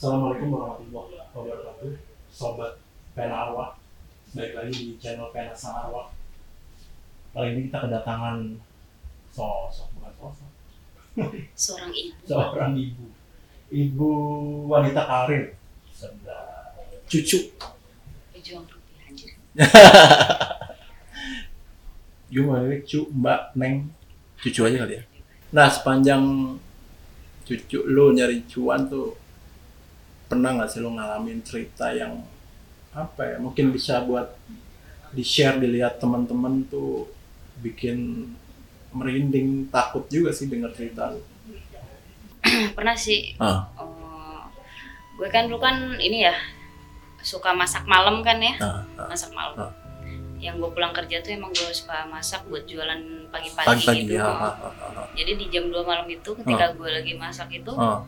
Assalamualaikum warahmatullahi wabarakatuh. Sobat Pena Arwah Balik lagi di channel Pena Sang Arwah. Kali ini kita kedatangan sosok, bukan sosok. Seorang ibu. Seorang ibu. Ibu wanita karir Sedang Cucu. Pejuang rupiah anjir. Nih cu, mbak, neng. Cucu aja kali ya. Nah sepanjang cucu lu nyari cuan tuh Pernah gak sih lu ngalamin cerita yang Apa ya, mungkin bisa buat di share dilihat teman-teman tuh bikin merinding takut juga sih denger cerita lu. pernah sih Ah, eh, gue kan dulu kan ini ya suka masak malam kan ya ah, ah. masak malam Ah. yang gue pulang kerja tuh emang gue suka masak buat jualan pagi-pagi gitu ya. Ah, ah, ah, jadi di jam 2 malam itu ketika gue lagi masak itu ah.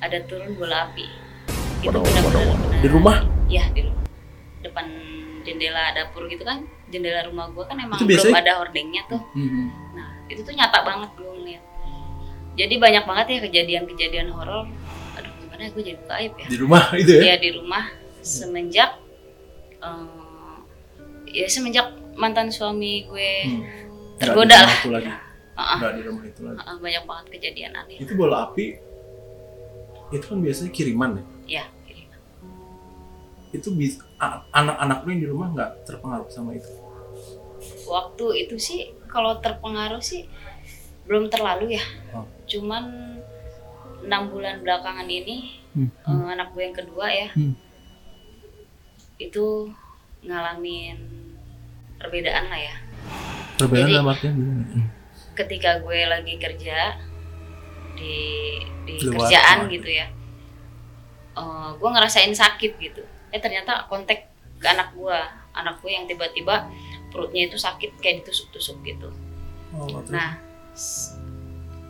ada turun bola api itu Waduh, benar-benar Di rumah? Iya di rumah depan jendela dapur gitu kan jendela rumah gue kan emang belum biasanya- ada hordengnya tuh Hmm. Nah, itu tuh nyata banget gue ngeliat. Jadi banyak banget ya kejadian-kejadian horor. Aduh, gimana ya gue jadi buka aib ya? Di rumah itu ya? Ya di rumah semenjak eh, ya semenjak mantan suami gue Hmm. Tergoda lah. lagi. Ah, Nggak di rumah itu lagi. ah, banyak banget kejadian aneh. Itu bola api itu kan biasanya kiriman ya. Ya, gini. Itu bis- a- anak-anak lu yang di rumah nggak terpengaruh sama itu. waktu itu sih kalau terpengaruh sih belum terlalu ya. Oh. Cuman enam bulan belakangan ini Hmm. eh, anak gue yang kedua ya Hmm. itu ngalamin perbedaan lah ya Perbedaan Jadi- artian gimana? Hmm. ketika gue lagi kerja di di Luar, kerjaan luar. gitu ya eh, gue ngerasain sakit gitu eh ternyata kontak ke anak gue anak gue yang tiba-tiba perutnya itu sakit kayak ditusuk-tusuk gitu Oh, nah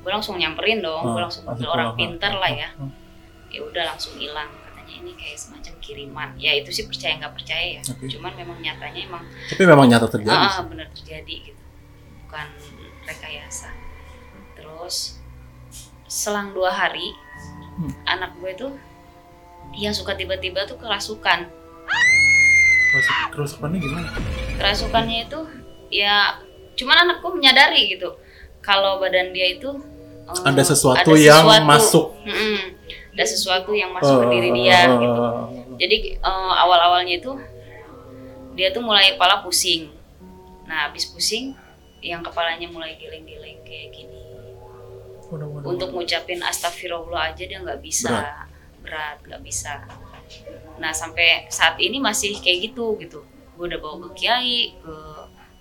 gue langsung nyamperin dong gue Ah, langsung panggil orang pulang. pinter lah ya Ah, ah. ya udah langsung hilang katanya ini kayak semacam kiriman ya itu sih percaya nggak percaya ya Oke. cuman memang nyatanya emang Tapi memang nyata terjadi. ah, sih. ah, benar terjadi gitu bukan rekayasa terus selang dua hari Hmm. anak gue tuh dia suka tiba-tiba tuh kerasukan Kerusukannya gimana? kerasukannya itu ya cuman anakku menyadari gitu kalau badan dia itu eh, Ada sesuatu yang masuk. Mm-mm. ada sesuatu yang masuk ke diri dia Oh, gitu oh, oh. jadi eh, awal-awalnya itu dia tuh mulai kepala pusing nah habis pusing yang kepalanya mulai geleng-geleng kayak gini untuk ngucapin astagfirullah aja dia nggak bisa Berat. Berat nggak bisa. Nah sampai saat ini masih kayak gitu gitu. Gue udah bawa ke kiai ke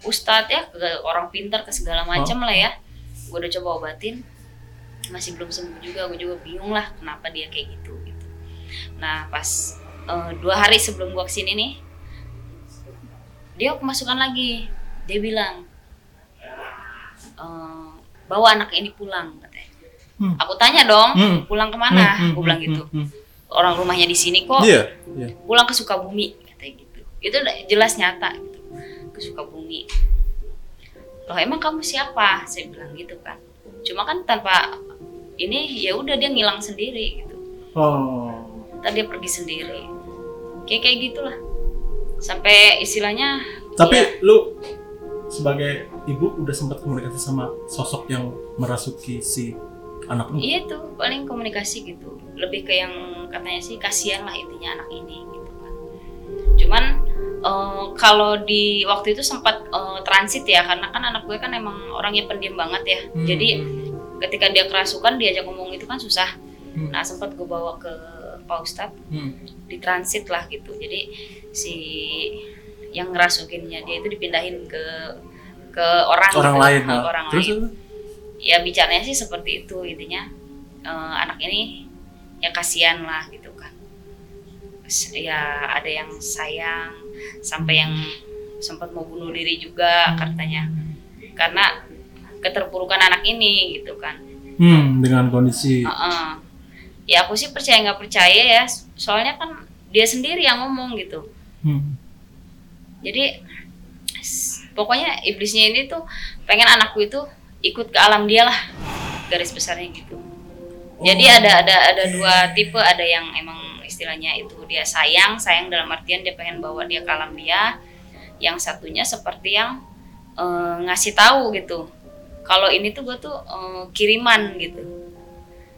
ustadz ya ke orang pintar ke segala macam lah ya. Gue udah coba obatin masih belum sembuh juga. Gue juga bingung lah kenapa dia kayak gitu gitu. Nah pas eh, dua hari sebelum gue ke sini nih dia kemasukan lagi. Dia bilang eh, bawa anak ini pulang Hmm. aku tanya dong Hmm. pulang ke mana Hmm, hmm, gue bilang hmm, gitu hmm, orang rumahnya di sini kok hmm. Iya, iya. pulang ke Sukabumi katanya gitu itu jelas nyata gitu ke Sukabumi loh emang kamu siapa saya bilang gitu kan cuma kan tanpa ini ya udah dia ngilang sendiri gitu Oh. tadi dia pergi sendiri kayak kayak gitulah sampai istilahnya Tapi ya, lu sebagai ibu udah sempat komunikasi sama sosok yang merasuki si anak lu? iya itu paling komunikasi gitu lebih ke yang katanya sih kasihan lah intinya anak ini gitu kan cuman eh, kalau di waktu itu sempat eh, transit ya karena kan anak gue kan emang orangnya pendiam banget ya Hmm. jadi ketika dia kerasukan diajak ngomong itu kan susah Hmm. nah sempat gue bawa ke Pak Ustadz Hmm. di transit lah gitu jadi si yang ngerasukinnya dia itu dipindahin ke ke orang orang gitu, lain. ke nah. orang Terus lain ya bicaranya sih seperti itu intinya eh, anak ini ya kasihan lah gitu kan ya ada yang sayang sampai yang sempat mau bunuh diri juga katanya karena keterpurukan anak ini gitu kan hmm, dengan kondisi Heeh. ya aku sih percaya nggak percaya ya soalnya kan dia sendiri yang ngomong gitu hmm. jadi pokoknya iblisnya ini tuh pengen anakku itu ikut ke alam dia lah garis besarnya gitu. Jadi Oh, ada ada ada oke. dua tipe ada yang emang istilahnya itu dia sayang sayang dalam artian dia pengen bawa dia ke alam dia. Yang satunya seperti yang eh, ngasih tahu gitu. Kalau ini tuh gue tuh eh, kiriman gitu.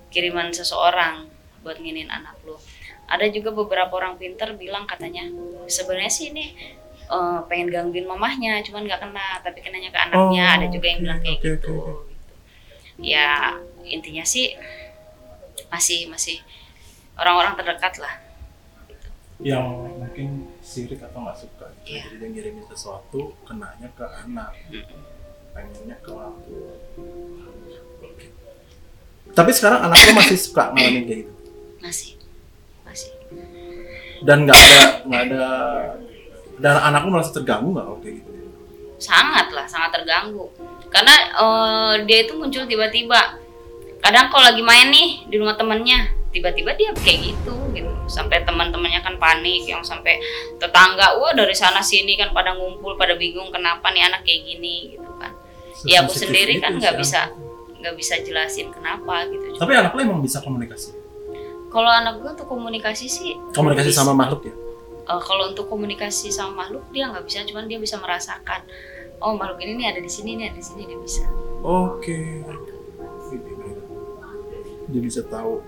Kiriman seseorang buat nginin anak lu. Ada juga beberapa orang pinter bilang katanya sebenarnya sih ini eh, pengen gangguin mamahnya cuman nggak kena tapi kenanya ke anaknya Oh, ada juga yang bilang kayak oke, gitu oke. ya intinya sih masih masih orang-orang terdekat lah yang mungkin sirik atau nggak suka gitu. Iya. jadi dia ngirimin sesuatu kenanya ke anak pengennya ke orang tua Oke. tapi sekarang anak lo masih suka ngalamin kayak gitu masih masih dan nggak ada nggak ada dan anak lo merasa terganggu nggak kayak gitu sangat lah sangat terganggu. Karena eh, dia itu muncul tiba-tiba. Kadang kalau lagi main nih di rumah temennya tiba-tiba dia kayak gitu gitu. Sampai teman-temannya kan panik yang sampai tetangga wah dari sana sini kan pada ngumpul pada bingung kenapa nih anak kayak gini gitu kan. Ya aku Sesensitif sendiri itu kan nggak bisa nggak bisa jelasin kenapa gitu tapi anak lo emang bisa komunikasi? Kalau anak gue tuh komunikasi sih komunikasi sama makhluk ya Eh, kalau untuk komunikasi sama makhluk dia nggak bisa cuman dia bisa merasakan oh makhluk ini nih ada di sini nih ada di sini dia bisa oke dia bisa tahu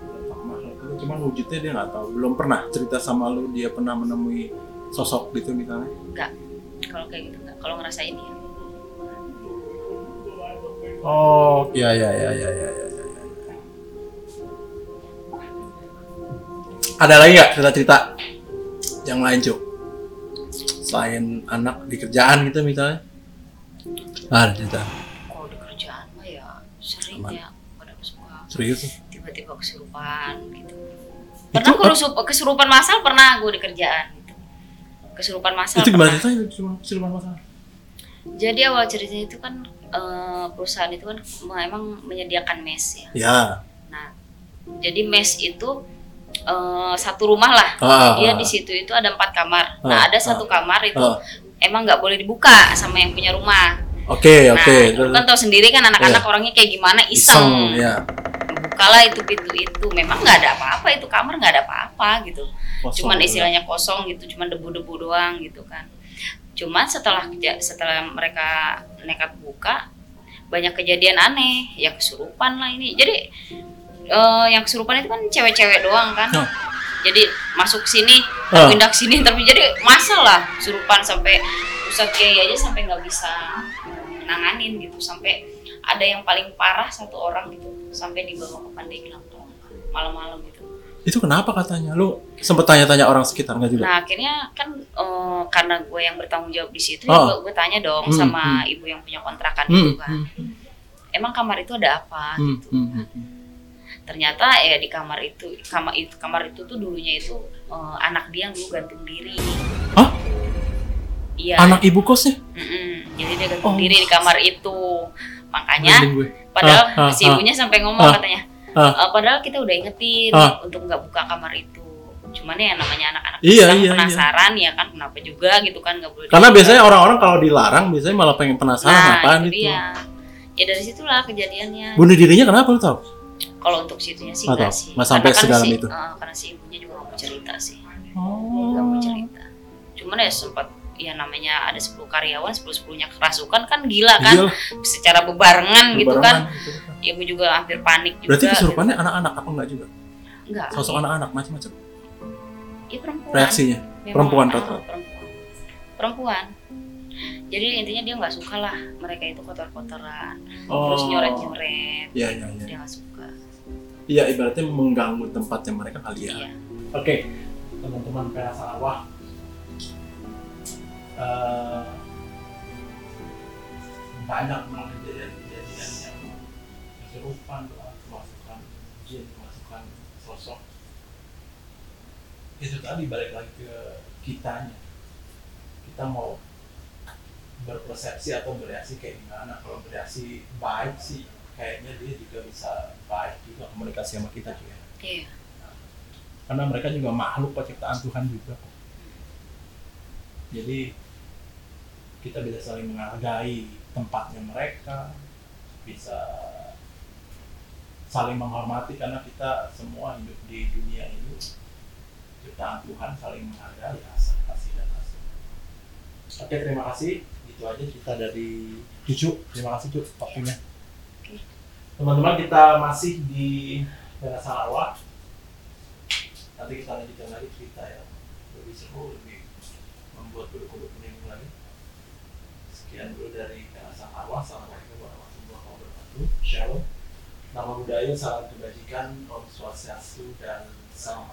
cuman wujudnya dia nggak tahu belum pernah cerita sama lu dia pernah menemui sosok gitu misalnya Enggak. Kalau kayak gitu enggak. Kalau ngerasain ya. Oh, ya ya ya ya ya ya. ya, ya. Ada lagi nggak cerita-cerita yang lain cuk? Selain anak di kerjaan gitu misalnya? Ada cerita. Kalau di kerjaan mah ya sering Aman. ya pada suka Serius? tiba-tiba kesurupan gitu. Itu Pernah apa? kerusup, kesurupan masal pernah gue di kerjaan gitu. Kesurupan masal. Itu gimana ceritanya? Cuma siluman masalah. Jadi awal ceritanya itu kan eh, perusahaan itu kan memang menyediakan mes ya. Ya. Nah, jadi mes itu eh, satu rumah lah. Ah, Dia ah, di situ itu ada empat kamar. Ah, Nah, ada ah. satu kamar itu ah. emang nggak boleh dibuka sama yang punya rumah. Oke Nah, oke. lu kan tahu sendiri kan anak-anak Iya. orangnya kayak gimana iseng. Iseng ya. Bukalah itu pintu itu. Memang nggak ada apa-apa itu kamar nggak ada apa-apa gitu. Kosong Cuman gitu. istilahnya kosong gitu, cuman debu-debu doang gitu kan. Cuman setelah setelah mereka nekat buka banyak kejadian aneh, ya kesurupan lah ini. Jadi eh, yang kesurupan itu kan cewek-cewek doang kan. Oh. Jadi masuk sini, Oh. pindah sini, tapi jadi masa lah kesurupan sampai Ustadz Kiai aja sampai nggak bisa nanganin gitu, sampai ada yang paling parah satu orang gitu, sampai dibawa ke Pandeglang tolong malam-malam gitu. Itu kenapa katanya? Lu sempet tanya-tanya orang sekitar nggak juga? Nah akhirnya kan eh, karena gue yang bertanggung jawab di situ, Oh. ya gue, gue tanya dong Hmm, sama ibu yang punya kontrakan Hmm, itu kan, hmm, emang kamar itu ada apa? hmm, gitu. hmm, hmm. Ternyata ya di kamar itu, kamar itu, kamar itu tuh dulunya itu eh, anak dia yang dulu gantung diri. Hah? Iya. Anak ibu kosnya? Mm-mm. Jadi dia gantung Oh. diri di kamar itu. Makanya padahal Ah, ah, si ah. ibunya sampai ngomong Ah. katanya, Ah. "Eh, padahal kita udah ingetin Ah. untuk nggak buka kamar itu. Cuman ya namanya anak-anak Iya, Islam iya, penasaran ya kan kenapa juga gitu kan nggak boleh. Karena dibuka. biasanya orang-orang kalau dilarang biasanya malah pengen penasaran nah, apaan itu itu. dia. Ya dari situlah kejadiannya. Bunuh dirinya kenapa lu tahu? Kalau untuk situnya sih Nggak enggak sih. Nggak sampai Karena kan sedalam si- itu. eh, karena si ibunya juga nggak mau cerita sih. Oh. Nggak mau cerita. Cuman ya sempat ya namanya ada 10 karyawan, 10 10-nya kerasukan kan gila kan Iya secara bebarengan gitu kan. berbarengan gitu kan. Ibu juga hampir panik juga. Berarti kesurupannya anak-anak apa enggak juga? gitu. enggak. Sosok anak-anak macam-macam. Iya perempuan. Reaksinya. Memang, perempuan ah, rata-rata. perempuan. Perempuan. Jadi intinya dia nggak suka lah mereka itu kotor-kotoran, terus nyoret-nyoret. Iya, iya, iya. Dia nggak suka. Iya, ibaratnya mengganggu tempatnya mereka kali ya. Iya. Oke, teman-teman PA Sawah. eh, banyak memang kejadian-kejadian yang kesurupan lah, kemasukan jin, kemasukan sosok. Itu tadi balik lagi ke kitanya. Kita mau berpersepsi atau bereaksi kayak gimana? Kalau bereaksi baik sih, kayaknya dia juga bisa baik juga komunikasi sama kita juga. Iya. karena mereka juga makhluk penciptaan Tuhan juga kok. Jadi kita bisa saling menghargai tempatnya mereka bisa saling menghormati karena kita semua hidup di dunia ini ciptaan Tuhan saling menghargai asal kasih dan asal oke terima kasih itu aja kita dari cucu terima kasih cucu waktunya. Teman-teman kita masih di Daerah Sarawak nanti kita lanjutkan lagi cerita yang lebih seru lebih membuat kuning lagi. Sekian dulu dari Daerah Sarawak assalamualaikum warahmatullahi wabarakatuh. Shalom. Nama budaya salam kebajikan om swastiastu dan salam